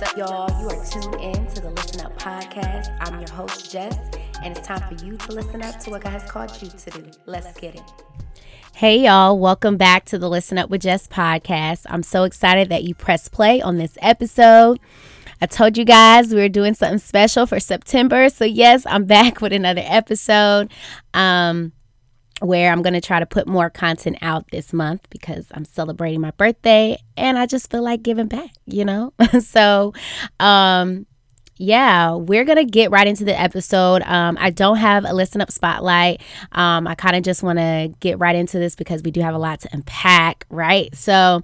What's up, y'all? You are tuned in to the Listen Up podcast. I'm your host, Jess, and it's time for you to listen up to what God has called you to do. Let's get it. Hey, y'all. Welcome back to the Listen Up with Jess podcast. I'm so excited that you press play on this episode. I told you guys we were doing something special for September. So, yes, I'm back with another episode. Um, where I'm going to try to put more content out this month because I'm celebrating my birthday and I just feel like giving back, you know? so, um, yeah, we're gonna get right into the episode. Um, I don't have a listen up spotlight. Um, I kind of just want to get right into this because we do have a lot to unpack, right? So,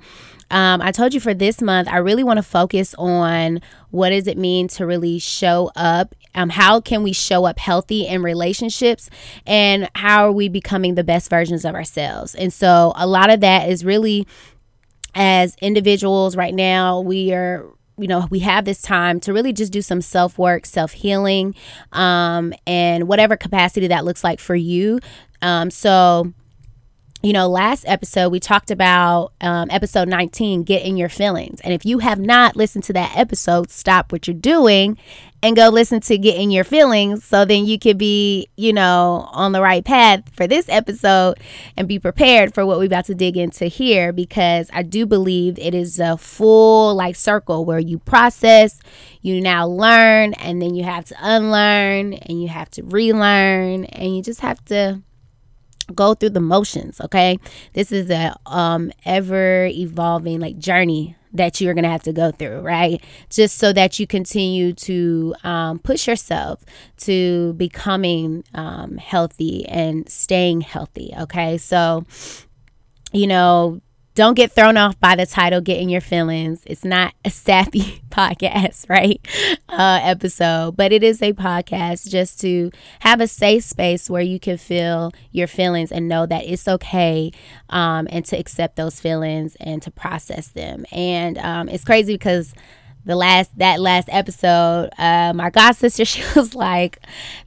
um, I told you for this month, I really want to focus on what does it mean to really show up. Um, how can we show up healthy in relationships, and how are we becoming the best versions of ourselves? And so, a lot of that is really as individuals right now, we are you know we have this time to really just do some self work self healing um, and whatever capacity that looks like for you um, so you know, last episode we talked about um, episode 19, get in your feelings. And if you have not listened to that episode, stop what you're doing and go listen to get in your feelings so then you could be, you know, on the right path for this episode and be prepared for what we're about to dig into here because I do believe it is a full like circle where you process, you now learn, and then you have to unlearn and you have to relearn and you just have to go through the motions okay? This is a um ever evolving like journey that you're gonna have to go through right? Just so that you continue to um, push yourself to becoming um, healthy and staying healthy okay? So you know don't get thrown off by the title get in your feelings. It's not a sappy podcast right? Uh, episode but it is a podcast just to have a safe space where you can feel your feelings and know that it's okay um, and to accept those feelings and to process them. And um, it's crazy because the last that last episode uh, my god sister she was like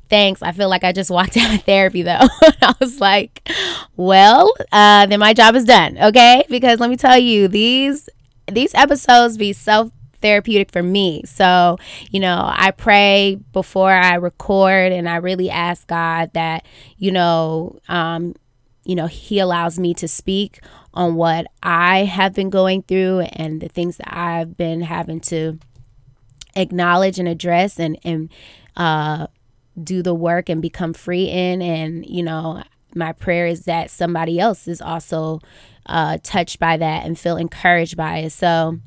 thanks i feel like i just walked out of therapy though i was like well uh, then my job is done okay because let me tell you these these episodes be self therapeutic for me. So, you know, I pray before I record and I really ask God that, you know, um, you know, he allows me to speak on what I have been going through and the things that I've been having to acknowledge and address and and uh do the work and become free in. And, you know, my prayer is that somebody else is also uh, touched by that and feel encouraged by it. So,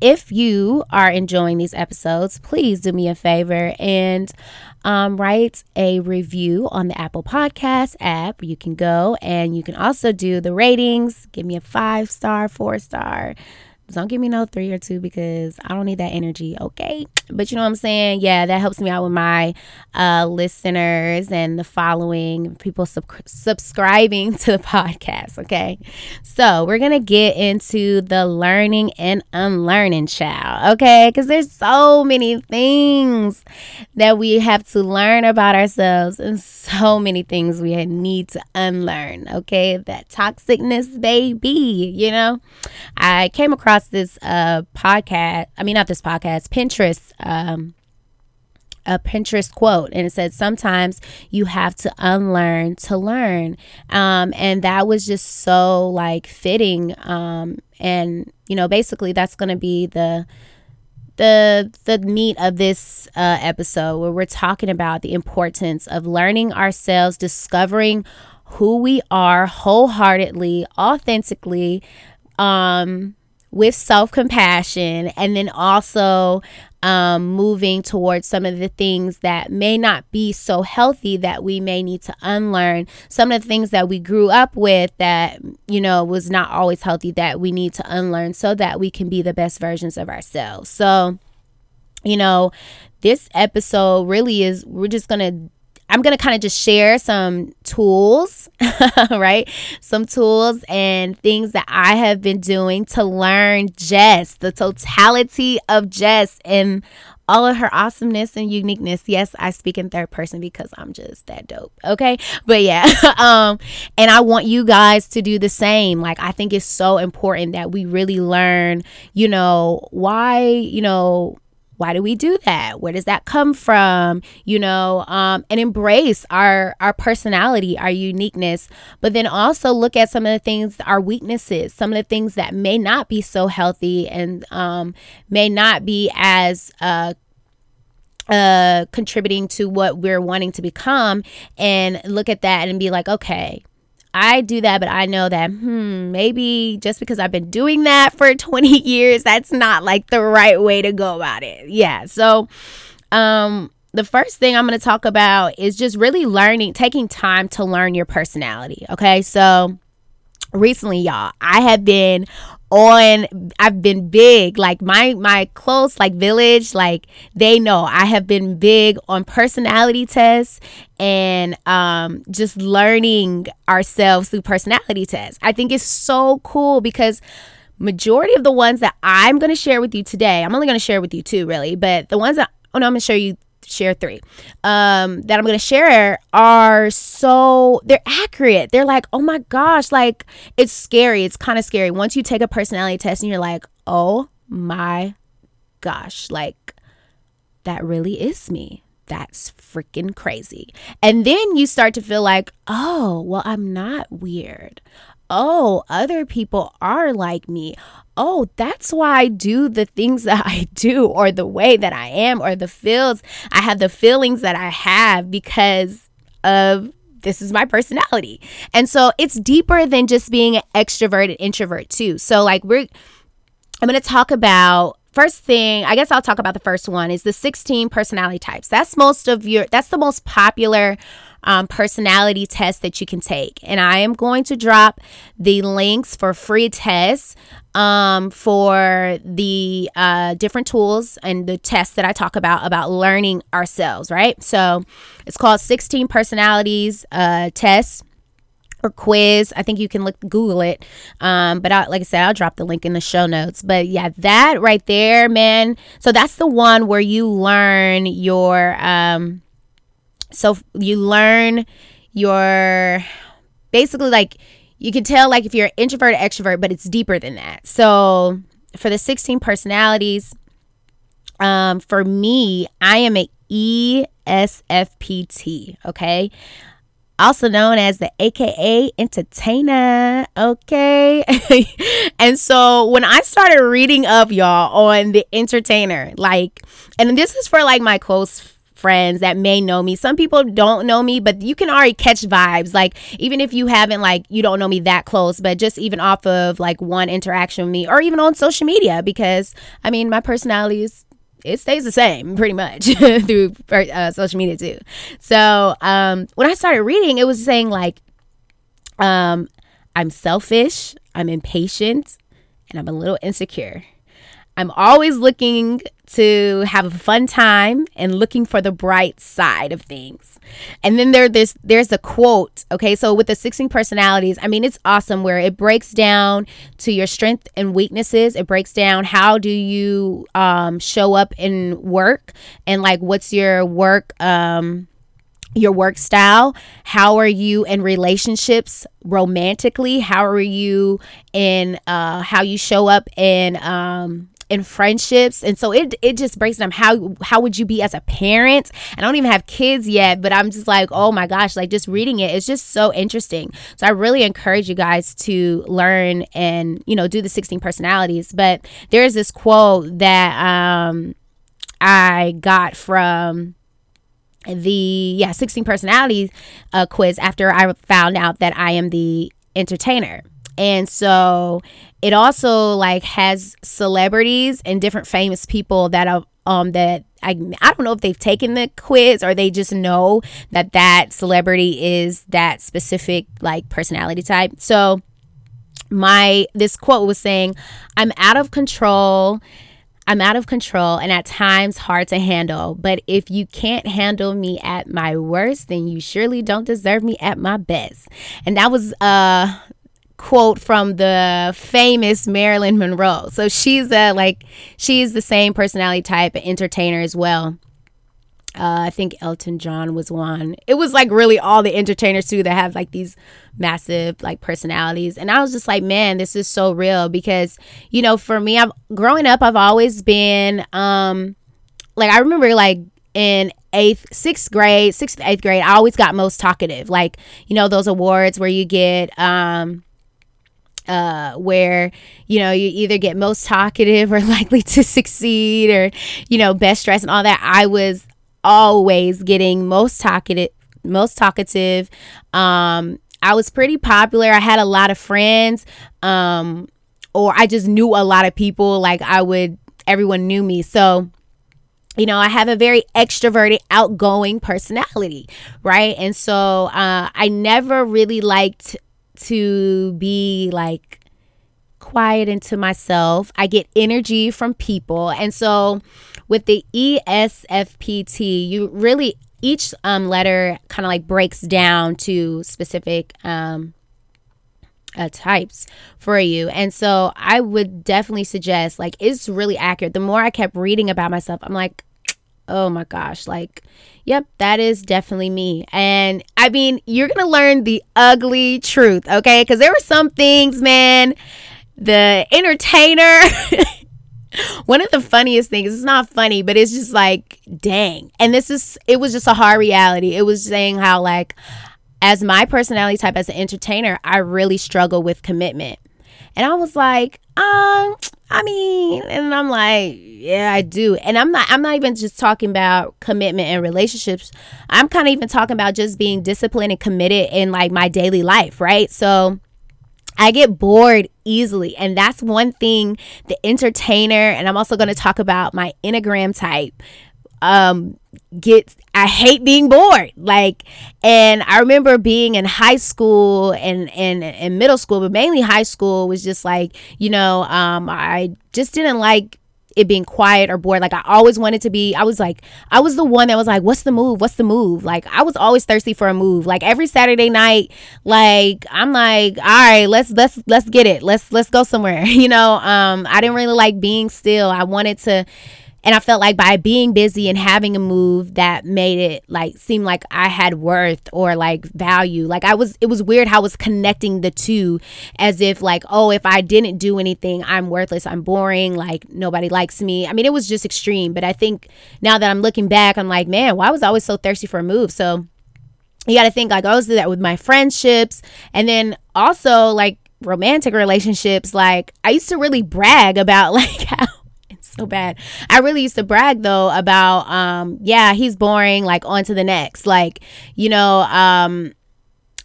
if you are enjoying these episodes, please do me a favor and um, write a review on the Apple Podcast app. You can go and you can also do the ratings. Give me a five star, four star, don't give me no three or two because I don't need that energy, okay? But you know what I'm saying? Yeah, that helps me out with my uh, listeners and the following, people sub- subscribing to the podcast, okay? So we're gonna get into the learning and unlearning, child, okay? Because there's so many things that we have to learn about ourselves and so many things we need to unlearn, okay? That toxicness, baby, you know? I came across across this uh, podcast. I mean, not this podcast, Pinterest. Um, a Pinterest quote, and it said, Sometimes you have to unlearn to learn. Um, and that was just so like fitting. Um, and, you know, basically, that's going to be the the the meat of this uh, episode where we're talking about the importance of learning ourselves, discovering who we are wholeheartedly, authentically, um, with self compassion and then also um, moving towards some of the things that may not be so healthy that we may need to unlearn. Some of the things that we grew up with that, you know, was not always healthy that we need to unlearn so that we can be the best versions of ourselves. So, you know, this episode really is, we're just to I'm going to kind of just share some tools, right? Some tools and things that I have been doing to learn Jess, the totality of Jess and all of her awesomeness and uniqueness. Yes, I speak in third person because I'm just that dope. Okay. But yeah. um, and I want you guys to do the same. Like, I think it's so important that we really learn, you know, why, you know, why do we do that? Where does that come from? You know um, and embrace our our personality our uniqueness but then also look at some of the things our weaknesses some of the things that may not be so healthy and um, may not be as uh, uh, contributing to what we're wanting to become and look at that and be like okay I do that, but I know that, hmm, maybe just because I've been doing that for 20 years, that's not like the right way to go about it. Yeah. So, um, the first thing I'm going to talk about is just really learning, taking time to learn your personality. Okay. So, recently y'all i have been on I've been big like my my close like village like they know I have been big on personality tests and um just learning ourselves through personality tests. I think it's so cool because majority of the ones that I'm going to share with you today, I'm only going to share with you two really, but the ones that oh no, I'm going to show you share three um, that I'm going to share are so they're accurate. They're like, oh my gosh, like it's scary. It's kind of scary. Once you take a personality test and you're like, oh my gosh, like that really is me. That's freaking crazy. And then you start to feel like, oh, well, I'm not weird oh, other people are like me. Oh, that's why I do the things that I do, or the way that I am, or the feels I have the feelings that I have because of this is my personality. And so it's deeper than just being an extroverted introvert, too. So, like, we're, I'm going to talk about first thing i guess i'll talk about the first one is the 16 personality types that's most of your that's the most popular um, personality test that you can take. And I am going to drop the links for free tests um, for the uh, different tools and the tests that I talk about about learning ourselves, right? So it's called 16 personalities uh, test or quiz. I think you can look Google it. Um, but I, like I said, I'll drop the link in the show notes. But yeah, that right there, man. So that's the one where you learn your um, so you learn your basically like you can tell like if you're an introvert or extrovert, but it's deeper than that. So for the 16 personalities, um, for me, I am a ESFPT, okay? Also known as the AKA entertainer, okay? and so when I started reading up y'all on the entertainer, like, and this is for like my close friends that may know me. Some people don't know me, but you can already catch vibes. Like even if you haven't like you don't know me that close, but just even off of like one interaction with me or even on social media because I mean my personality is it stays the same pretty much through uh, social media too. So um, when I started reading, it was saying like, um, I'm selfish, I'm impatient, and I'm a little insecure. I'm always looking to have a fun time and looking for the bright side of things. And then there this there's a quote, okay? So with the 16 personalities, I mean it's awesome where it breaks down to your strength and weaknesses. It breaks down how do you um show up in work and like what's your work um your work style how are you in relationships romantically how are you in uh how you show up in um in friendships. And so it it just breaks down how how would you be as a parent? I don't even have kids yet but i'm just like oh my gosh like just reading it it's just so interesting. So i really encourage you guys to learn and you know do the 16 personalities. But there's this quote that um i got from the yeah 16 personalities uh, quiz after i found out that i am the entertainer and so it also like has celebrities and different famous people that are um that I I don't know if they've taken the quiz or they just know that that celebrity is that specific like personality type. So my this quote was saying, "I'm out of control." I'm out of control and at times hard to handle. But if you can't handle me at my worst, then you surely don't deserve me at my best. And that was uh quote from the famous Marilyn Monroe. So she's a like she's the same personality type, entertainer as well. Uh, I think Elton John was one. It was like really all the entertainers too that have like these massive like personalities. And I was just like, man, this is so real because, you know, for me, I've growing up, I've always been um like I remember like in eighth, sixth grade, sixth, eighth grade, I always got most talkative. Like, you know, those awards where you get um uh, where you know you either get most talkative or likely to succeed or you know best dressed and all that. I was always getting most talkative most talkative. Um i was pretty popular. I had a lot of friends um or i just knew a lot of people. Like i would everyone knew me. So you know, I have a very extroverted, outgoing personality, right? And so uh, I never really liked to be like quiet into myself. I get energy from people. And so with the ESFPT, you really each um, letter kind of like breaks down to specific um, uh, types for you. And so I would definitely suggest, like, it's really accurate. The more I kept reading about myself, I'm like, oh my gosh, like, yep, that is definitely me. And I mean, you're going to learn the ugly truth, okay? Because there were some things, man, the entertainer. one of the funniest things it's not funny but it's just like dang and this is it was just a hard reality it was saying how like as my personality type as an entertainer i really struggle with commitment and i was like um i mean and i'm like yeah i do and i'm not i'm not even just talking about commitment and relationships i'm kind of even talking about just being disciplined and committed in like my daily life right so I get bored easily. And that's one thing the entertainer, and I'm also going to talk about my Enneagram type. Um, get I hate being bored. Like, and I remember being in high school and and and middle school, but mainly high school was just like, you know, um, I just didn't like it being quiet or bored. Like I always wanted to be, I was like, I was the one that was like, what's the move? What's the move? Like I was always thirsty for a move. Like every Saturday night, like I'm like, all right, let's let's let's get it. Let's let's go somewhere. You know, um, I didn't really like being still. I wanted to and I felt like by being busy and having a move that made it like seem like I had worth or like value. Like I was, it was weird how I was connecting the two as if like, oh, if I didn't do anything, I'm worthless, I'm boring, like nobody likes me. I mean, it was just extreme. But I think now that I'm looking back, I'm like, man, why was I always so thirsty for a move? So you got to think like I always do that with my friendships. And then also like romantic relationships. Like I used to really brag about like how so bad. I really used to brag though about um yeah, he's boring, like on to the next. Like, you know, um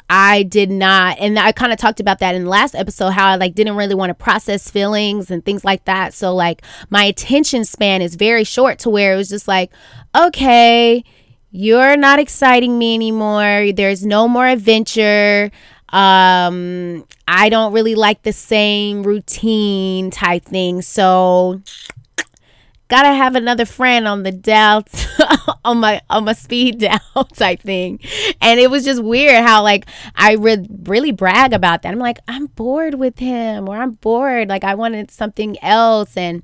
I did not and I kind of talked about that in the last episode how I like didn't really want to process feelings and things like that. So like my attention span is very short to where it was just like, okay, you're not exciting me anymore. There's no more adventure um i don't really like the same routine type thing so gotta have another friend on the dial on my on my speed dial type thing and it was just weird how like i re- really brag about that. I'm like i'm bored with him or i'm bored. Like i wanted something else and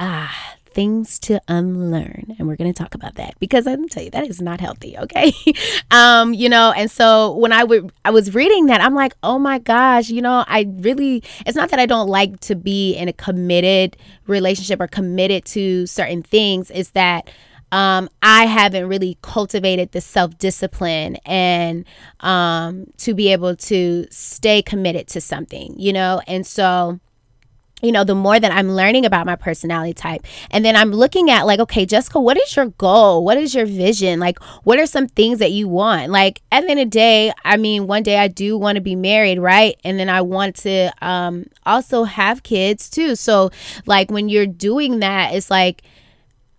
ah things to unlearn. And we're going to talk about that because i'm tell you that is not healthy okay? Um you know and so when i would i was reading that i'm like oh my gosh you know i really it's not that i don't like to be in a committed relationship or committed to certain things. Is that um, I haven't really cultivated the self discipline and um, to be able to stay committed to something, you know? And so you know, the more that I'm learning about my personality type. And then I'm looking at, like, okay, Jessica, what is your goal? What is your vision? Like, what are some things that you want? Like, at the end of the day, I mean, one day I do want to be married, right? And then I want to um, also have kids too. So, like, when you're doing that, it's like,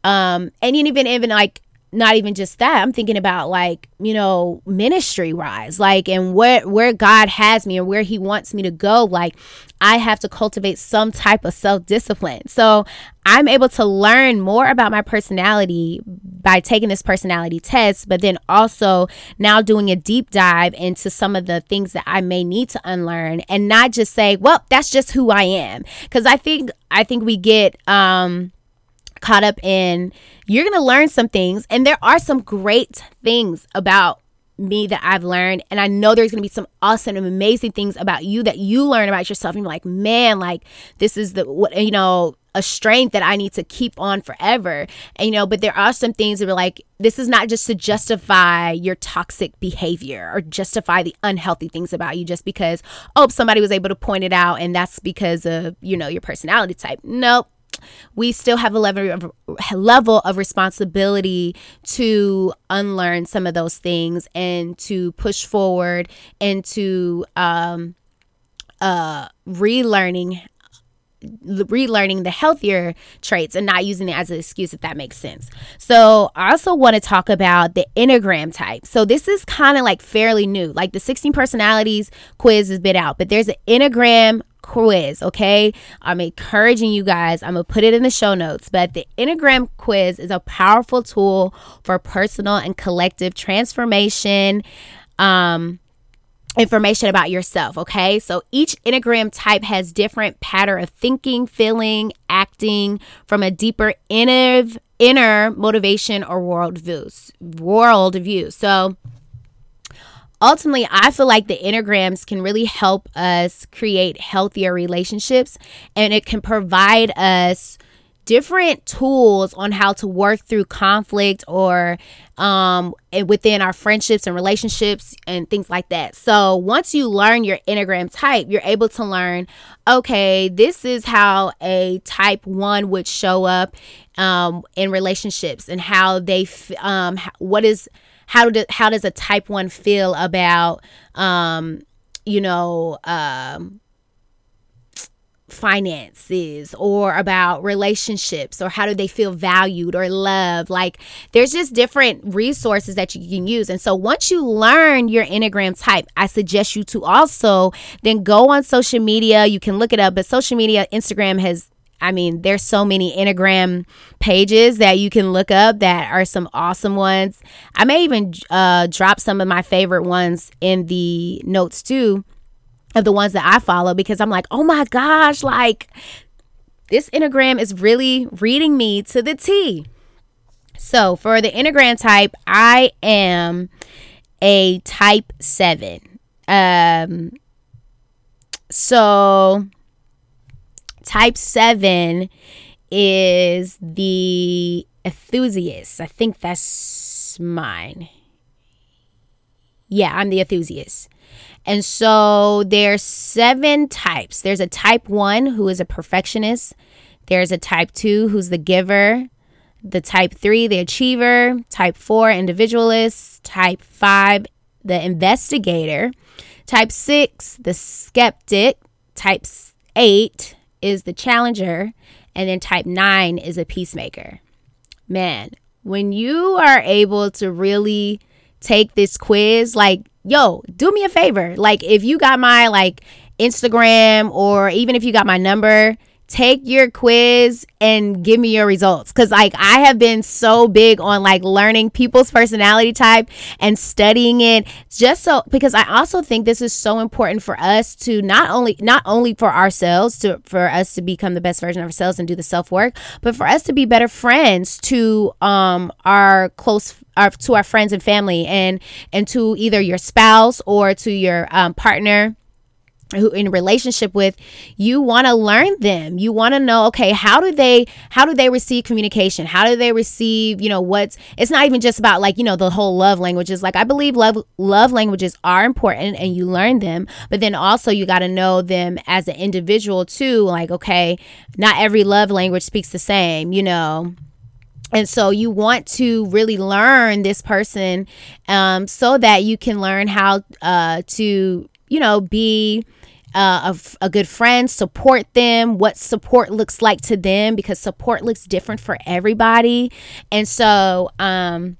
um, and even, even like, not even just that i'm thinking about like you know ministry wise like and where where god has me and where he wants me to go like i have to cultivate some type of self-discipline. So i'm able to learn more about my personality by taking this personality test but then also now doing a deep dive into some of the things that i may need to unlearn and not just say well that's just who i am. Because i think i think we get um caught up in you're going to learn some things and there are some great things about me that I've learned and I know there's going to be some awesome and amazing things about you that you learn about yourself and you're like man like this is the what you know a strength that I need to keep on forever. And you know but there are some things that are like this is not just to justify your toxic behavior or justify the unhealthy things about you just because oh somebody was able to point it out and that's because of you know your personality type. Nope we still have a level of, level of responsibility to unlearn some of those things and to push forward and to um, uh, relearning relearning the healthier traits and not using it as an excuse if that makes sense. So, I also want to talk about the Enneagram type. So, this is kind of like fairly new. Like the 16 personalities quiz has been out, but there's an Enneagram quiz, okay? I'm encouraging you guys. I'm going to put it in the show notes, but the Enneagram quiz is a powerful tool for personal and collective transformation. Um, information about yourself okay so each enneagram type has different pattern of thinking feeling acting from a deeper inner inner motivation or world views world view so ultimately, I feel like the Enneagrams can really help us create healthier relationships and it can provide us different tools on how to work through conflict or um, within our friendships and relationships and things like that. So once you learn your Enneagram type, you're able to learn, okay, this is how a type one would show up um, in relationships and how they, f- um, what is, how do how does a type one feel about um, you know um, finances or about relationships or how do they feel valued or loved? Like there's just different resources that you can use. And so once you learn your enneagram type i suggest you to also then go on social media. You can look it up but social media instagram has I mean, there's so many Enneagram pages that you can look up that are some awesome ones. I may even uh, drop some of my favorite ones in the notes too of the ones that I follow because I'm like, oh my gosh, like this Enneagram is really reading me to the T. So for the Enneagram type, I am a type seven. Um, so Type 7 is the enthusiast. I think that's mine. Yeah, I'm the enthusiast. And so there's seven types. There's a type 1 who is a perfectionist. There's a type 2 who's the giver. The type 3, the achiever. Type 4, individualist. Type 5, the investigator. Type 6, the skeptic. Type 8, is the challenger, and then type 9 is a peacemaker. Man, when you are able to really take this quiz, like, yo, do me a favor. Like, if you got my like Instagram or even if you got my number, take your quiz and give me your results. Because like i have been so big on like learning people's personality type and studying it just so because i also think this is so important for us to not only not only for ourselves to for us to become the best version of ourselves and do the self work but for us to be better friends to um our close our, to our friends and family and and to either your spouse or to your um, partner who in relationship with you want to learn them. You want to know okay how do they how do they receive communication? How do they receive you know what's it's not even just about like you know the whole love languages like i believe love love languages are important and you learn them but then also you got to know them as an individual too. Like okay not every love language speaks the same you know? And so you want to really learn this person um, so that you can learn how uh, to you know be uh, a, a good friend, support them, what support looks like to them, because support looks different for everybody. And so, um,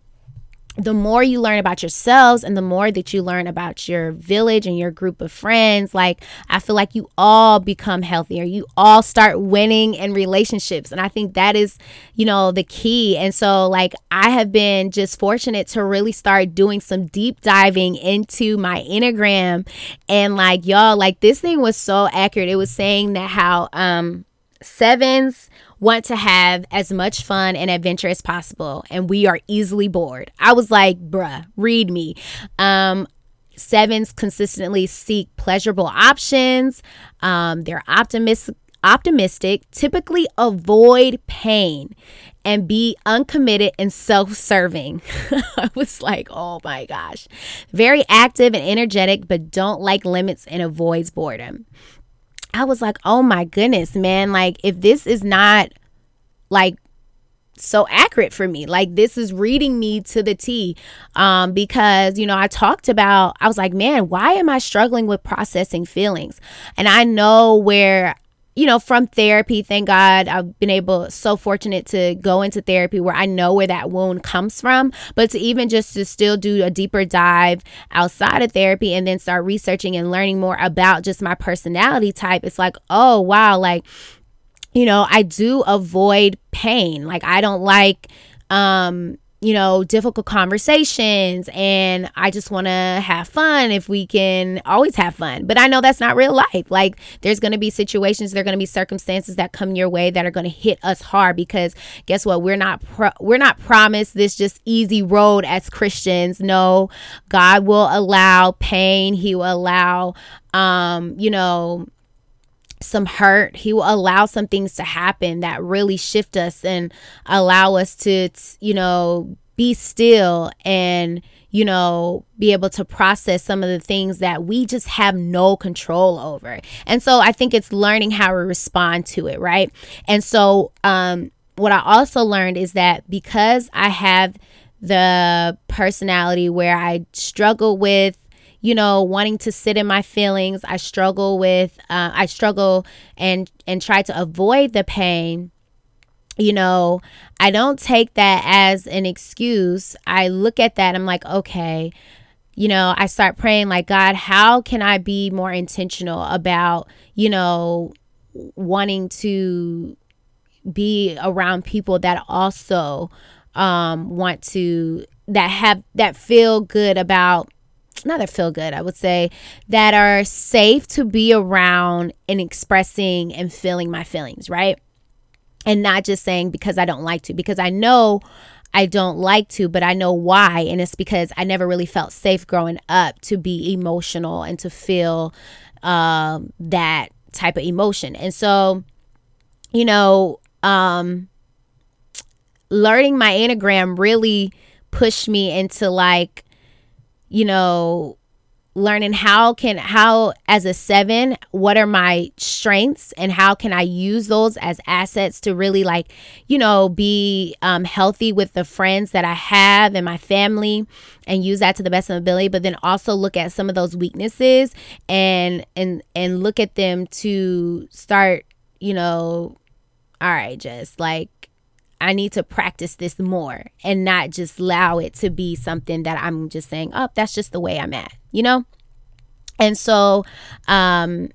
the more you learn about yourselves and the more that you learn about your village and your group of friends, like I feel like you all become healthier. You all start winning in relationships. And I think that is, you know, the key. And so, like, I have been just fortunate to really start doing some deep diving into my Enneagram. And, like, y'all, like, this thing was so accurate. It was saying that how, um, sevens want to have as much fun and adventure as possible, and we are easily bored. I was like, bruh, read me. Um, sevens consistently seek pleasurable options. Um, they're optimistic optimistic, typically avoid pain and be uncommitted and self serving. I was like, oh my gosh. Very active and energetic, but don't like limits and avoids boredom. I was like, oh my goodness, man. Like, if this is not like so accurate for me. Like this is reading me to the T. Um, because, you know, I talked about, I was like, man, why am I struggling with processing feelings? And I know where you know, from therapy, thank God I've been able, so fortunate to go into therapy where I know where that wound comes from. But to even just to still do a deeper dive outside of therapy and then start researching and learning more about just my personality type, it's like, oh, wow, like, you know, I do avoid pain. Like, I don't like, um, you know, difficult conversations and I just want to have fun if we can always have fun. But I know that's not real life. Like there's going to be situations, there're going to be circumstances that come your way that are going to hit us hard because guess what? We're not pro- we're not promised this just easy road as Christians. No, God will allow pain. He will allow um, you know, some hurt. He will allow some things to happen that really shift us and allow us to, you know, be still and, you know, be able to process some of the things that we just have no control over. And so I think it's learning how to respond to it, right? And so, um, what I also learned is that because I have the personality where I struggle with you know, wanting to sit in my feelings. I struggle with, uh, I struggle and and try to avoid the pain. You know, I don't take that as an excuse. I look at that. I'm like, okay, you know, I start praying like, God, how can I be more intentional about, you know, wanting to be around people that also um, want to that have that feel good about not feel good, I would say, that are safe to be around and expressing and feeling my feelings, right? And not just saying because I don't like to, because I know I don't like to, but I know why. And it's because I never really felt safe growing up to be emotional and to feel um, that type of emotion. And so, you know, um, learning my Enneagram really pushed me into like you know, learning how can how as a 7 what are my strengths and how can i use those as assets to really like you know be um, healthy with the friends that i have and my family and use that to the best of my ability but then also look at some of those weaknesses and and and look at them to start you know all right just like I need to practice this more and not just allow it to be something that I'm just saying, oh, that's just the way I'm at, you know? And so, um,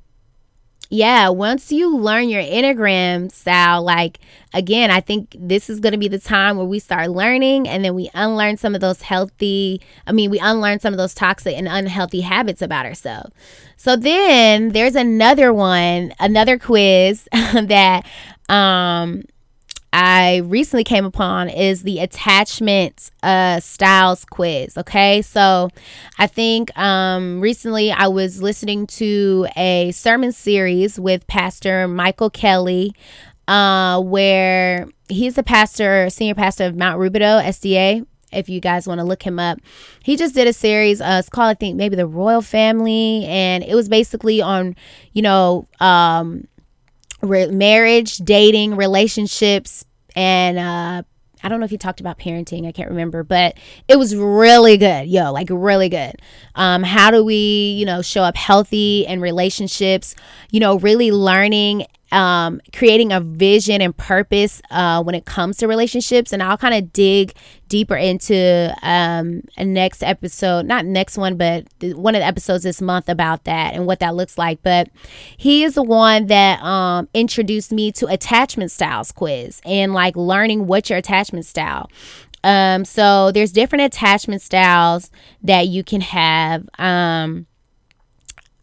yeah, once you learn your Enneagram style, like again, I think this is going to be the time where we start learning and then we unlearn some of those healthy, I mean, we unlearn some of those toxic and unhealthy habits about ourselves. So then there's another one, another quiz that um I recently came upon is the attachment uh, styles quiz. Okay, so I think um, recently I was listening to a sermon series with Pastor Michael Kelly, uh, where he's a pastor, senior pastor of Mount Rubidoux SDA. If you guys want to look him up, he just did a series. Uh, it's called I think maybe the Royal Family, and it was basically on you know. Um, re- marriage, dating, relationships, and uh, I don't know if he talked about parenting. I can't remember, but it was really good. Yo, like really good. Um, how do we, you know, show up healthy in relationships? You know, really learning um, creating a vision and purpose uh, when it comes to relationships. And I'll kind of dig deeper into um, a next episode, not next one, but one of the episodes this month about that and what that looks like. But he is the one that um, introduced me to attachment styles quiz and like learning what's your attachment style. Um, so there's different attachment styles that you can have. Um,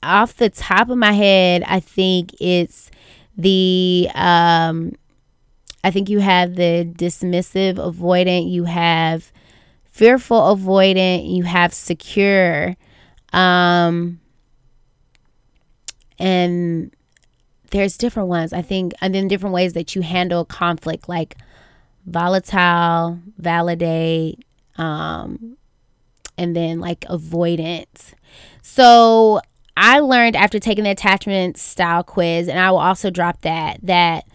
off the top of my head, I think it's the um I think you have the dismissive avoidant, you have fearful avoidant, you have secure. Um and there's different ones. I think and then different ways that you handle conflict like volatile, validate, um and then like avoidant. So I learned after taking the attachment style quiz, and I will also drop that, that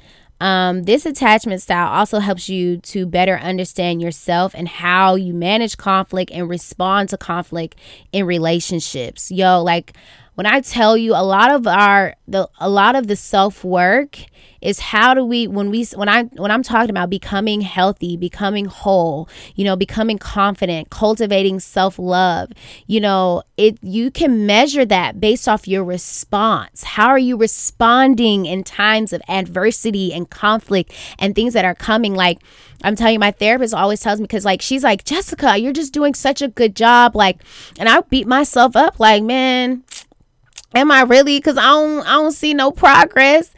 um, this attachment style also helps you to better understand yourself and how you manage conflict and respond to conflict in relationships. Yo, like when I tell you a lot of our the a lot of the self work is how do we when we when I when I'm talking about becoming healthy, becoming whole, you know, becoming confident, cultivating self-love, you know, it you can measure that based off your response. How are you responding in times of adversity and conflict and things that are coming like I'm telling you, my therapist always tells me because, like, she's like, Jessica, you're just doing such a good job. Like, and I beat myself up, like, man, am I really? Because I don't, I don't see no progress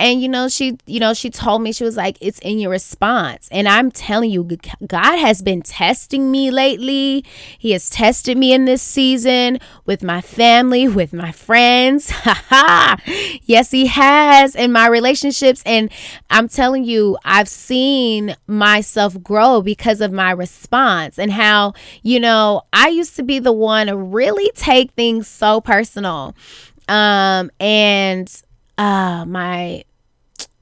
and you know she you know she told me she was like it's in your response. And i'm telling you god has been testing me lately. He has tested me in this season with my family with my friends. Yes he has in my relationships. And i'm telling you i've seen myself grow because of my response and how you know i used to be the one to really take things so personal. Um and uh my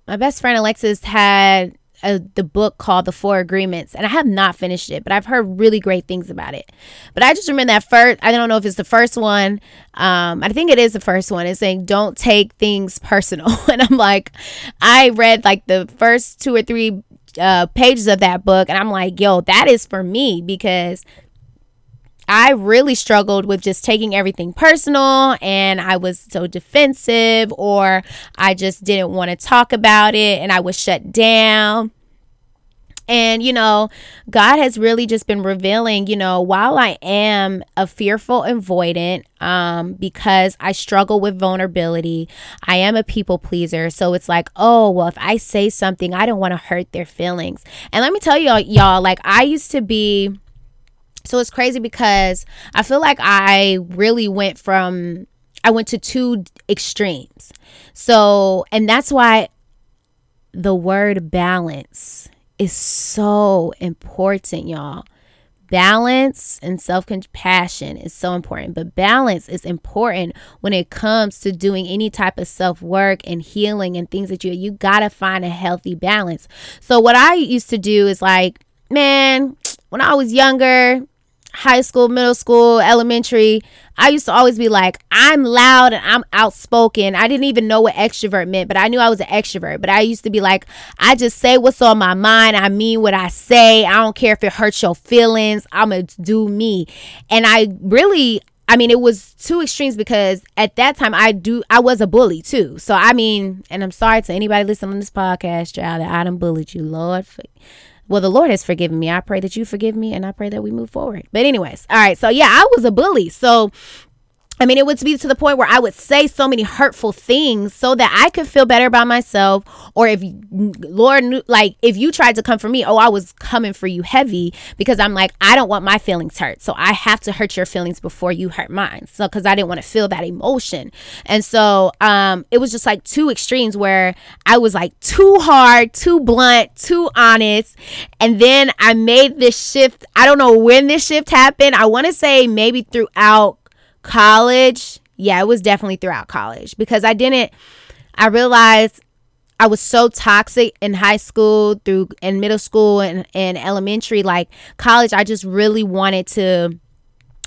my best friend Alexis had a, the book called The Four Agreements, and I have not finished it, but I've heard really great things about it. But I just remember that first, I don't know if it's the first one. Um, I think it is the first one. It's saying, don't take things personal. and I'm like, I read like the first two or three uh, pages of that book, and I'm like, yo, that is for me because I really struggled with just taking everything personal and I was so defensive or I just didn't want to talk about it and I was shut down. And, you know, God has really just been revealing, you know, while I am a fearful avoidant, um, because I struggle with vulnerability, I am a people pleaser. So it's like, oh, well, if I say something, I don't want to hurt their feelings. And let me tell y'all, y'all, like I used to be so it's crazy because I feel like I really went from I went to two extremes. So, and that's why the word balance is so important, y'all. Balance and self compassion is so important, but balance is important when it comes to doing any type of self work and healing and things that you you gotta find a healthy balance. So what I used to do is like, man, when I was younger, high school, middle school, elementary, I used to always be like, I'm loud and I'm outspoken. I didn't even know what extrovert meant, but I knew I was an extrovert. But I used to be like, I just say what's on my mind. I mean what I say. I don't care if it hurts your feelings. I'm going to do me. And I really, I mean, it was two extremes because at that time I do I was a bully too. So I mean, and I'm sorry to anybody listening to this podcast, child, that I done bullied you, Lord. Well, the Lord has forgiven me. I pray that you forgive me and I pray that we move forward. But, anyways, all right. So, yeah, I was a bully. So, I mean, it would be to the point where I would say so many hurtful things so that I could feel better about myself. Or if Lord knew, like, if you tried to come for me, oh, I was coming for you heavy because I'm like, I don't want my feelings hurt. So I have to hurt your feelings before you hurt mine. So, because I didn't want to feel that emotion. And so, um, it was just like two extremes where I was like too hard, too blunt, too honest. And then I made this shift. I don't know when this shift happened. I want to say maybe throughout college, yeah, it was definitely throughout college because I didn't, I realized I was so toxic in high school through in middle school and, and elementary. Like college, I just really wanted to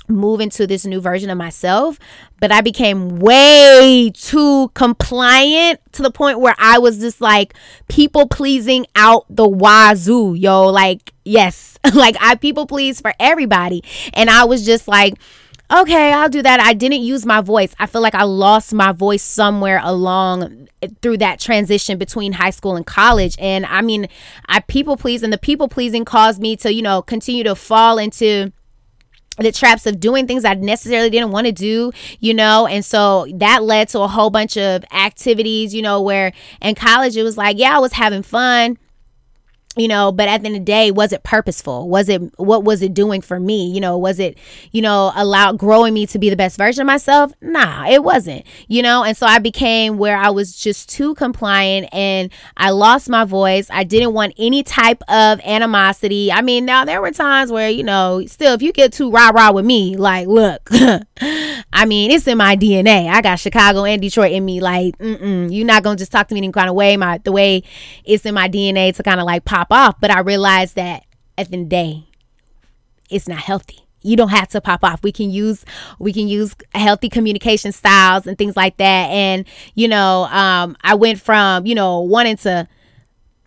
move into this new version of myself but i became way too compliant to the point where i was just like people pleasing out the wazoo yo like yes like i people please for everybody and i was just like okay, I'll do that. I didn't use my voice. I feel like I lost my voice somewhere along eh, through that transition between high school and college. And I mean, I people please, and the people pleasing caused me to, you know, continue to fall into the traps of doing things I necessarily didn't want to do, you know, and so that led to a whole bunch of activities, you know, where in college it was like, yeah, I was having fun, you know but at the end of the day was it purposeful? Was it what was it doing for me? You know was it you know allowed growing me to be the best version of myself? Nah it wasn't you know? And so i became where i was just too compliant and i lost my voice. I didn't want any type of animosity. I mean now there were times where you know still if you get too rah rah with me like look i mean it's in my dna i got chicago and detroit in me. Like you're not gonna just talk to me in kind of way. My the way it's in my dna to kind of like pop pop off. But I realized that at the end of the day, it's not healthy. You don't have to pop off. We can use we can use healthy communication styles and things like that. And you know, um, I went from you know wanting to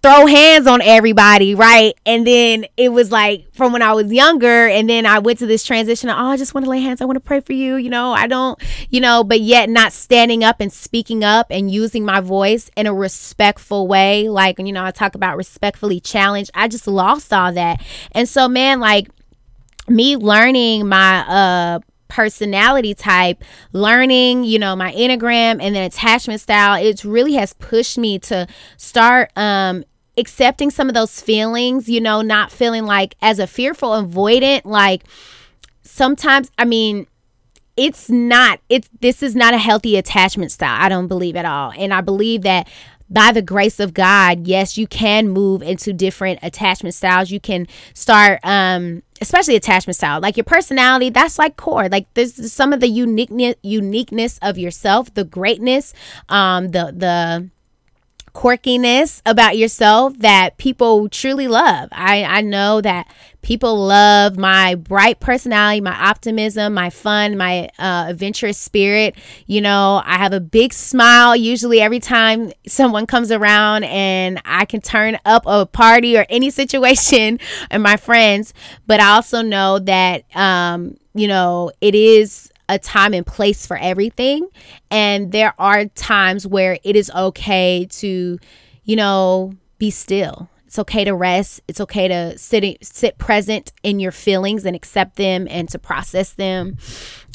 throw hands on everybody, right? And then it was like from when I was younger, and then I went to this transition. Of, oh, I just want to lay hands. I want to pray for you. You know, I don't, you know, but yet not standing up and speaking up and using my voice in a respectful way. Like, you know, I talk about respectfully challenge. I just lost all that. And so, man, like me learning my, uh, personality type, learning, you know, my Enneagram and then attachment style, it really has pushed me to start um accepting some of those feelings, you know, not feeling like as a fearful avoidant, like sometimes, I mean, it's not, it's, this is not a healthy attachment style. I don't believe at all. And I believe that by the grace of God, yes, you can move into different attachment styles. You can start, um, especially attachment style, like your personality. That's like core. Like there's some of the uniqueness, uniqueness of yourself, the greatness, um, the the quirkiness about yourself that people truly love. I, I know that people love my bright personality, my optimism, my fun, my uh, adventurous spirit. You know, I have a big smile usually every time someone comes around and I can turn up a party or any situation and my friends. But I also know that, um, you know, it is a time and place for everything. And there are times where it is okay to, you know, be still. It's okay to rest. It's okay to sit sit present in your feelings and accept them and to process them.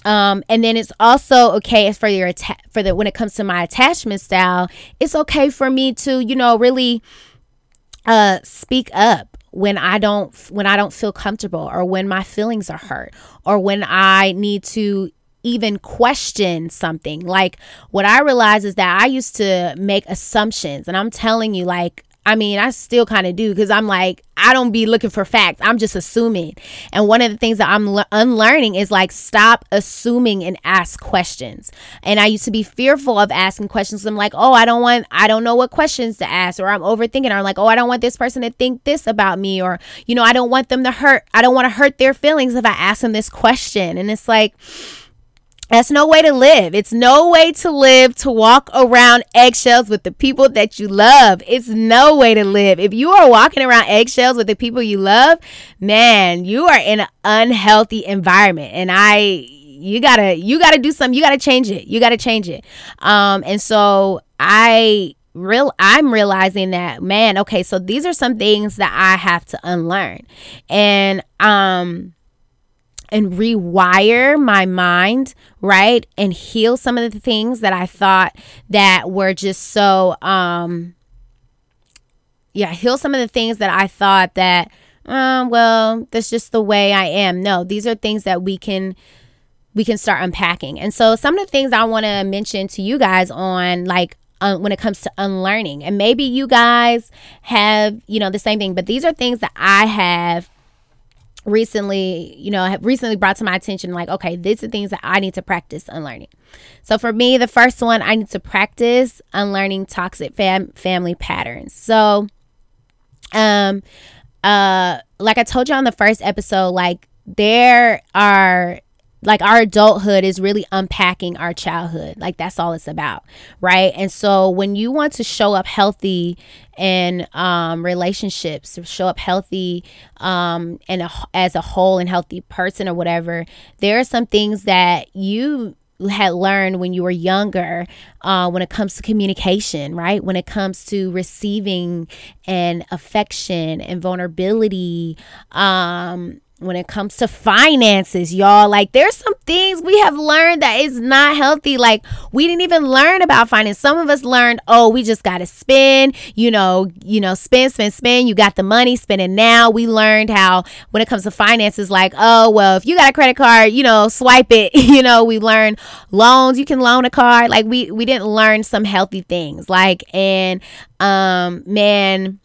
Um, and then it's also okay for your atta- for the when it comes to my attachment style. It's okay for me to you know really uh speak up when I don't when I don't feel comfortable or when my feelings are hurt or when I need to even question something. Like what I realize is that I used to make assumptions, and I'm telling you, like, I mean, I still kind of do because I'm like, I don't be looking for facts. I'm just assuming. And one of the things that I'm le- unlearning is like, stop assuming and ask questions. And I used to be fearful of asking questions. I'm like, oh, I don't want, I don't know what questions to ask, or I'm overthinking. Or I'm like, oh, I don't want this person to think this about me, or, you know, I don't want them to hurt, I don't want to hurt their feelings if I ask them this question. And it's like, that's no way to live. It's no way to live to walk around eggshells with the people that you love. It's no way to live. If you are walking around eggshells with the people you love, man, you are in an unhealthy environment. And I you gotta you gotta do something you gotta change it you gotta change it um and so i real i'm realizing that man okay so these are some things that i have to unlearn and um and rewire my mind, right? And heal some of the things that I thought that were just so um yeah, heal some of the things that I thought that um well, that's just the way I am. No, these are things that we can we can start unpacking. And so some of the things I want to mention to you guys on like uh, when it comes to unlearning. And maybe you guys have, you know, the same thing, but these are things that I have recently, you know, have recently brought to my attention like, okay, these are things that I need to practice unlearning. So for me, the first one, I need to practice unlearning toxic fam- family patterns. So, um, uh, like I told you on the first episode, like there are like our adulthood is really unpacking our childhood like that's all it's about right and so when you want to show up healthy in um, relationships show up healthy um, and a, as a whole and healthy person or whatever there are some things that you had learned when you were younger uh, when it comes to communication, right? When it comes to receiving and affection and vulnerability, um, when it comes to finances, y'all. Like there's some things we have learned that is not healthy. Like we didn't even learn about finance. Some of us learned, oh, we just gotta spend, you know, you know, spend, spend, spend. You got the money, spend it now. We learned how when it comes to finances, like, oh, well, if you got a credit card, you know, swipe it. you know, we learned loans, you can loan a card. Like we we didn't learn some healthy things. Like, and um, man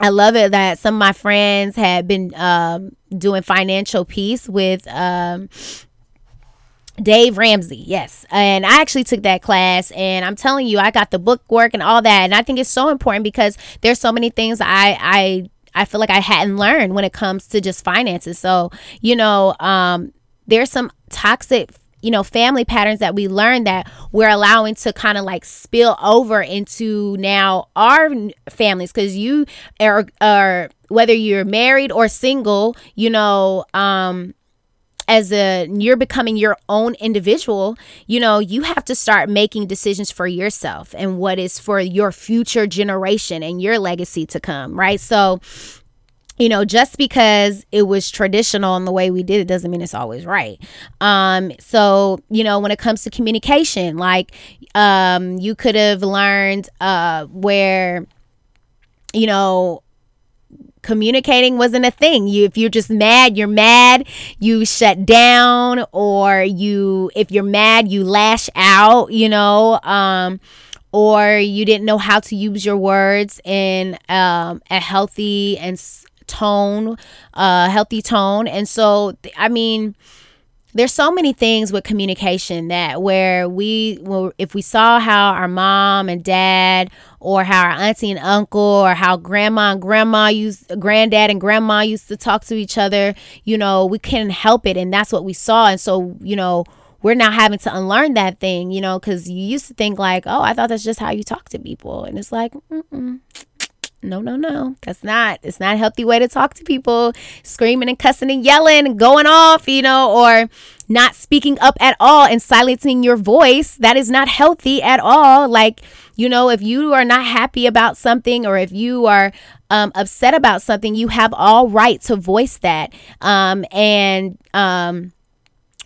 I love it that some of my friends had been um, doing financial peace with um, Dave Ramsey, yes. And I actually took that class and I'm telling you, I got the book work and all that. And I think it's so important because there's so many things I I I feel like I hadn't learned when it comes to just finances. So, you know, um, there's some toxic you know family patterns that we learn that we're allowing to kind of like spill over into now our families. Because you are, are whether you're married or single you know um as a you're becoming your own individual you know you have to start making decisions for yourself and what is for your future generation and your legacy to come right? So you know, just because it was traditional in the way we did it doesn't mean it's always right. Um, so, you know, when it comes to communication, like um, you could have learned uh, where, you know, communicating wasn't a thing. You if you're just mad, you're mad, you shut down or you if you're mad, you lash out, you know, um or you didn't know how to use your words in um, a healthy and tone, uh, healthy tone. And so, I mean, there's so many things with communication that where we well, if we saw how our mom and dad or how our auntie and uncle or how grandma and grandma used granddad and grandma used to talk to each other you know we couldn't help it. And that's what we saw. And so you know we're now having to unlearn that thing you know because you used to think like oh i thought that's just how you talk to people. And it's like mm no, no, no. That's not. It's not a healthy way to talk to people. Screaming and cussing and yelling and going off, you know, or not speaking up at all and silencing your voice. That is not healthy at all. Like, you know, if you are not happy about something or if you are um, upset about something, you have all right to voice that. Um, and um,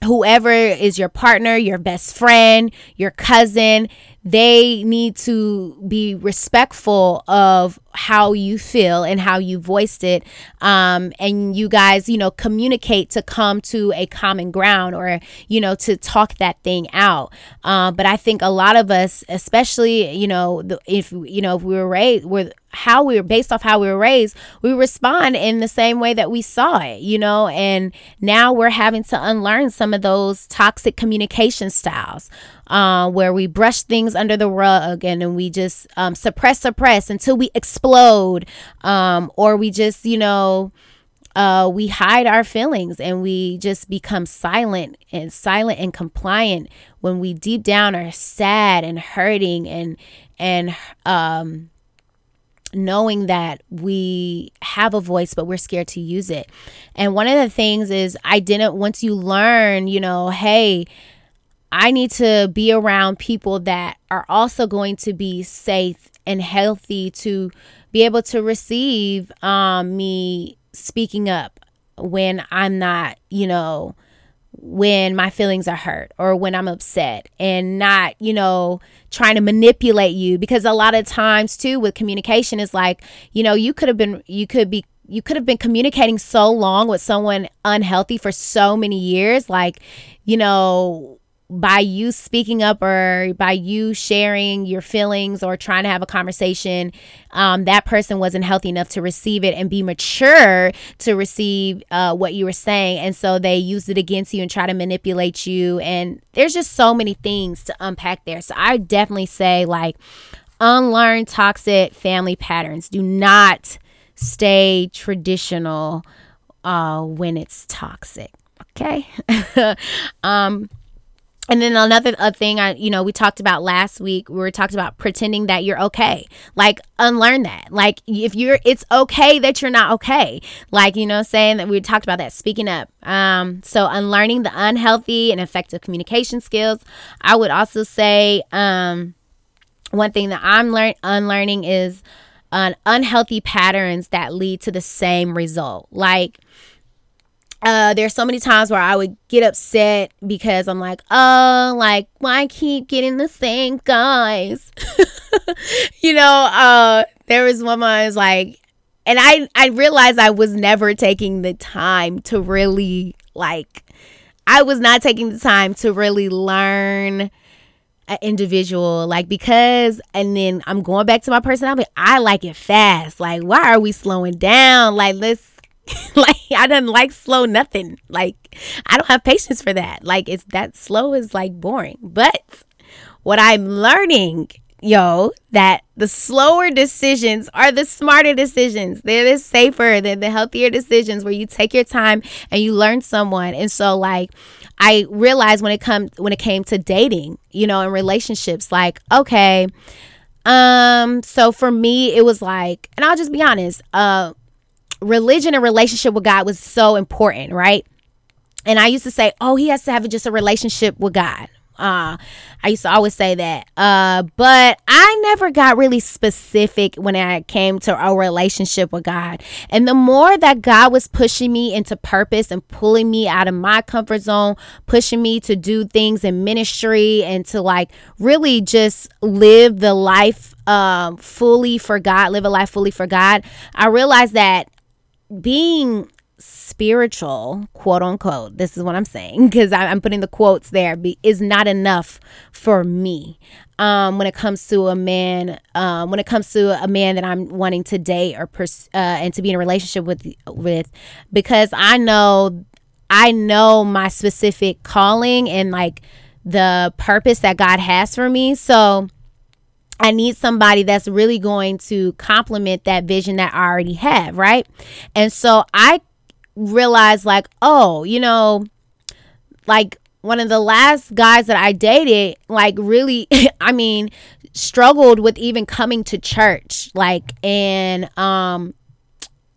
whoever is your partner, your best friend, your cousin, they need to be respectful of how you feel and how you voiced it. Um, and you guys you know communicate to come to a common ground or you know to talk that thing out. Uh, but i think a lot of us especially you know the, if you know if we were raised with how we were based off how we were raised we respond in the same way that we saw it you know? And now we're having to unlearn some of those toxic communication styles uh, where we brush things under the rug and then we just um, suppress, suppress until we explode, um, or we just, you know, uh, we hide our feelings and we just become silent and silent and compliant when we deep down are sad and hurting and and um, knowing that we have a voice but we're scared to use it. And one of the things is I didn't once you learn, you know, hey, I need to be around people that are also going to be safe and healthy to be able to receive um, me speaking up when I'm not, you know, when my feelings are hurt or when I'm upset and not, you know, trying to manipulate you. Because a lot of times too with communication is like, you know, you could have been you could be you could have been communicating so long with someone unhealthy for so many years. Like, you know, by you speaking up or by you sharing your feelings or trying to have a conversation, um, that person wasn't healthy enough to receive it and be mature to receive uh, what you were saying. And so they used it against you and try to manipulate you. And there's just so many things to unpack there. So I definitely say, like, unlearn toxic family patterns. Do not stay traditional uh, when it's toxic. Okay. um, and then another uh, thing I, you know, we talked about last week, we were talking about pretending that you're okay. Like unlearn that. Like if you're, it's okay that you're not okay. Like, you know, saying that we talked about that, speaking up. Um, so unlearning the unhealthy and effective communication skills. I would also say, um, one thing that I'm learn unlearning is uh, unhealthy patterns that lead to the same result. Like, uh, there's so many times where I would get upset because I'm like, oh, like why keep getting the same guys? you know, uh, there was one I was like, and I I realized I was never taking the time to really like, I was not taking the time to really learn an individual like because and then i'm going back to my personality i like it fast like why are we slowing down like let's like I don't like slow nothing. Like I don't have patience for that. Like it's that slow is like boring. But what I'm learning, yo, that the slower decisions are the smarter decisions. They're the safer, they're the healthier decisions where you take your time and you learn someone. And so like I realized when it come when it came to dating, you know, and relationships, like, okay, um, so for me it was like, and I'll just be honest, uh religion and relationship with God was so important, right? And I used to say, oh, he has to have just a relationship with God. Uh, I used to always say that. Uh, but I never got really specific when I came to a relationship with God. And the more that God was pushing me into purpose and pulling me out of my comfort zone, pushing me to do things in ministry and to like really just live the life um, fully for God, live a life fully for God, I realized that being spiritual, quote unquote, this is what I'm saying because I'm putting the quotes there, be, is not enough for me. Um, when it comes to a man, um, when it comes to a man that I'm wanting to date or pers- uh, and to be in a relationship with, with, because I know, I know my specific calling and like the purpose that God has for me. So I need somebody that's really going to complement that vision that I already have, right? And so I realized, like, oh, you know, like one of the last guys that I dated, like, really, I mean, struggled with even coming to church, like, and, um,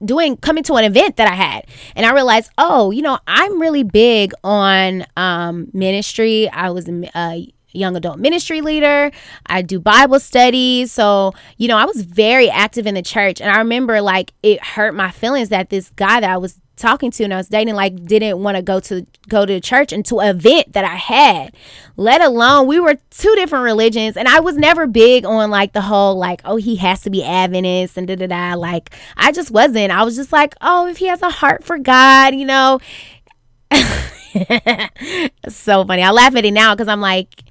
doing coming to an event that I had and I realized oh you know I'm really big on um ministry I was a young adult ministry leader. I do Bible studies. So, you know, I was very active in the church. And I remember like it hurt my feelings that this guy that I was talking to and I was dating like didn't want to go to go to the church and to an event that I had. Let alone we were two different religions and I was never big on like the whole like oh he has to be Adventist and da da da like I just wasn't. I was just like oh if he has a heart for God, you know. so funny. I laugh at it now because I'm like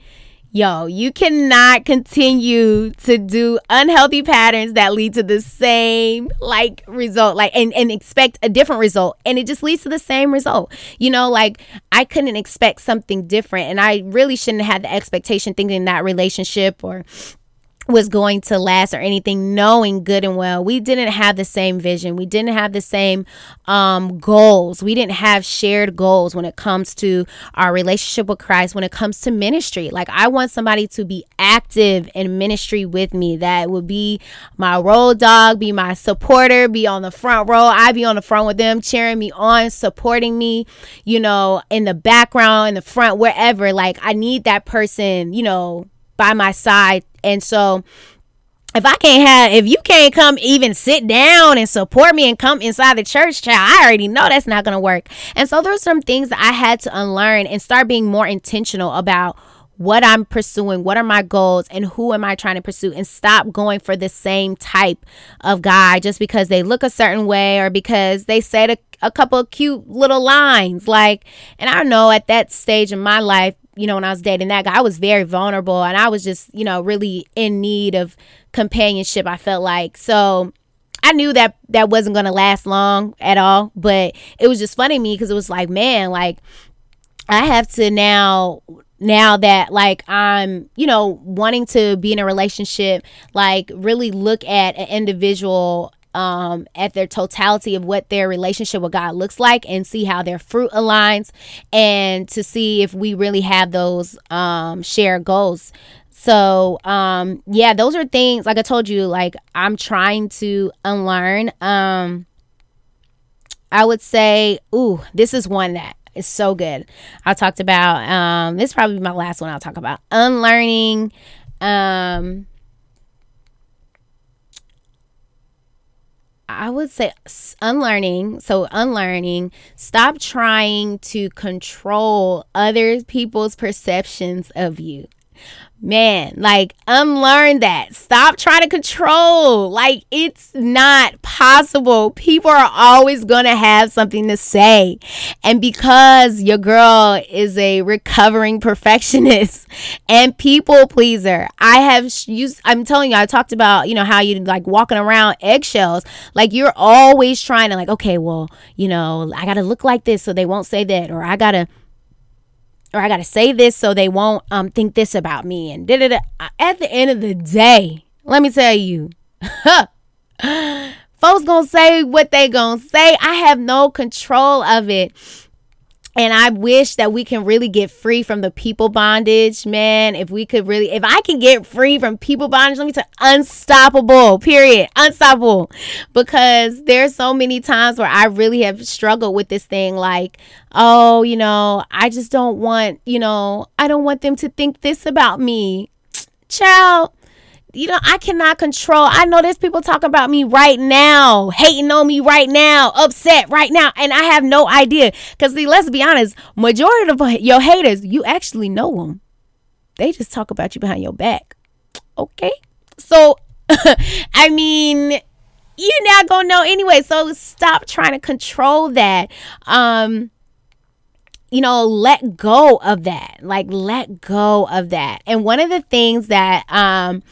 yo, you cannot continue to do unhealthy patterns that lead to the same like result, like and, and expect a different result. And it just leads to the same result. You know, like I couldn't expect something different. And I really shouldn't have the expectation thinking that relationship or was going to last or anything knowing good and well we didn't have the same vision. We didn't have the same um, goals. We didn't have shared goals when it comes to our relationship with christ when it comes to ministry. Like i want somebody to be active in ministry with me. That would be my road dog be my supporter be on the front row. I be on the front with them cheering me on supporting me you know in the background in the front wherever. Like i need that person you know by my side. And so if I can't have, if you can't come even sit down and support me and come inside the church, child, I already know that's not going to work. And so there's some things that I had to unlearn and start being more intentional about what I'm pursuing, what are my goals, and who am I trying to pursue, and stop going for the same type of guy just because they look a certain way or because they said a, a couple of cute little lines. Like, and I know at that stage in my life, you know, when I was dating that guy, I was very vulnerable and I was just, you know, really in need of companionship, I felt like. So I knew that that wasn't going to last long at all, but it was just funny to me because it was like, man, like I have to now now that like I'm, you know, wanting to be in a relationship, like really look at an individual um, at their totality of what their relationship with God looks like and see how their fruit aligns and to see if we really have those um, shared goals. So, um, yeah, those are things like I told you, like I'm trying to unlearn. Um, I would say, ooh, this is one that is so good. I talked about um, this is probably my last one I'll talk about. Unlearning um I would say unlearning. So, unlearning, stop trying to control other people's perceptions of you man, like unlearn that. Stop trying to control. Like it's not possible. People are always going to have something to say. And because your girl is a recovering perfectionist and people pleaser, I have used I'm telling you I talked about, you know, how you like walking around eggshells. Like you're always trying to like, okay, well, you know, I got to look like this so they won't say that or I got to or I got to say this so they won't um think this about me and da da da. At the end of the day, let me tell you, folks gonna say what they gonna say. I have no control of it. And I wish that we can really get free from the people bondage, man. If we could really, if I can get free from people bondage, let me tell unstoppable, period, unstoppable. Because there's so many times where I really have struggled with this thing like, oh, you know, I just don't want, you know, I don't want them to think this about me. Child, you know, I cannot control. I know there's people talking about me right now, hating on me right now, upset right now, and I have no idea. Because, let's be honest, majority of your haters, you actually know them. They just talk about you behind your back. Okay? So, I mean, you're not going to know anyway. So, stop trying to control that. Um, you know, let go of that. Like, let go of that. And one of the things that, um,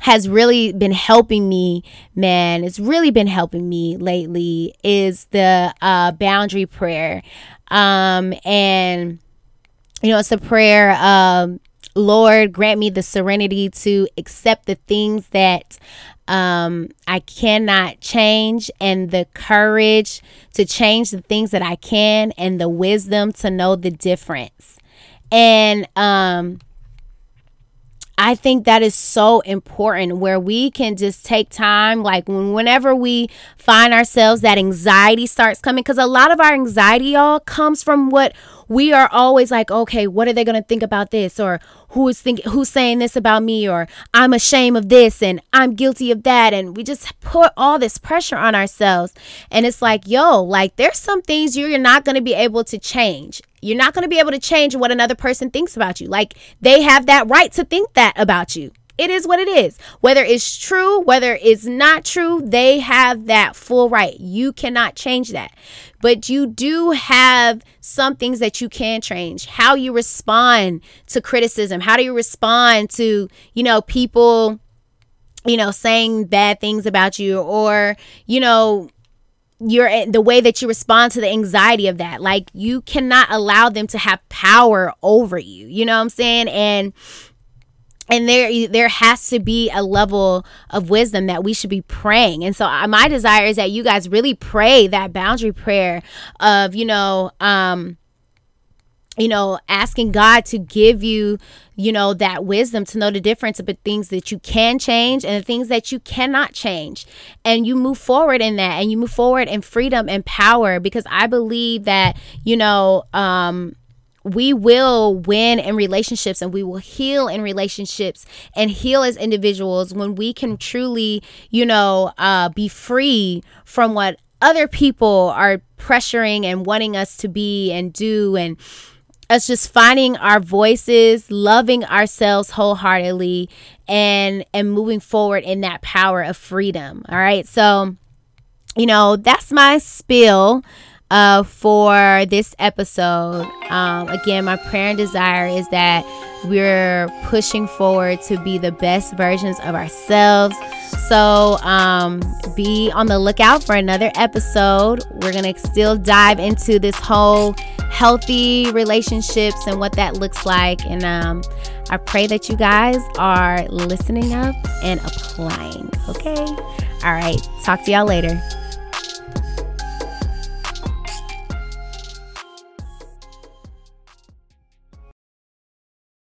has really been helping me, man, it's really been helping me lately is the uh, boundary prayer. Um, and, you know, it's a prayer, um, Lord, grant me the serenity to accept the things that um, I cannot change and the courage to change the things that I can and the wisdom to know the difference. And, um, I think that is so important where we can just take time, like whenever we find ourselves that anxiety starts coming, because a lot of our anxiety, y'all, comes from what we are always like, okay, what are they to think about this? Or who is thinking, who's saying this about me? Or I'm ashamed of this and I'm guilty of that. And we just put all this pressure on ourselves. And it's like, yo, like there's some things you're not to be able to change. You're not going to be able to change what another person thinks about you. Like they have that right to think that about you. It is what it is. Whether it's true, whether it's not true, they have that full right. You cannot change that. But you do have some things that you can change. How you respond to criticism, how do you respond to, you know, people you know saying bad things about you or you know your the way that you respond to the anxiety of that. Like you cannot allow them to have power over you you know what i'm saying? And and there there has to be a level of wisdom that we should be praying. And so uh, my desire is that you guys really pray that boundary prayer of you know um you know, asking God to give you, you know, that wisdom to know the difference the things that you can change and the things that you cannot change. And you move forward in that and you move forward in freedom and power because I believe that, you know, um, we will win in relationships and we will heal in relationships and heal as individuals when we can truly, you know, uh, be free from what other people are pressuring and wanting us to be and do and us just finding our voices, loving ourselves wholeheartedly, and and moving forward in that power of freedom. All right, so you know that's my spill uh, for this episode. Um, again, my prayer and desire is that we're pushing forward to be the best versions of ourselves. So um, be on the lookout for another episode. We're going to still dive into this whole healthy relationships and what that looks like. And um, I pray that you guys are listening up and applying. Okay. All right. Talk to y'all later.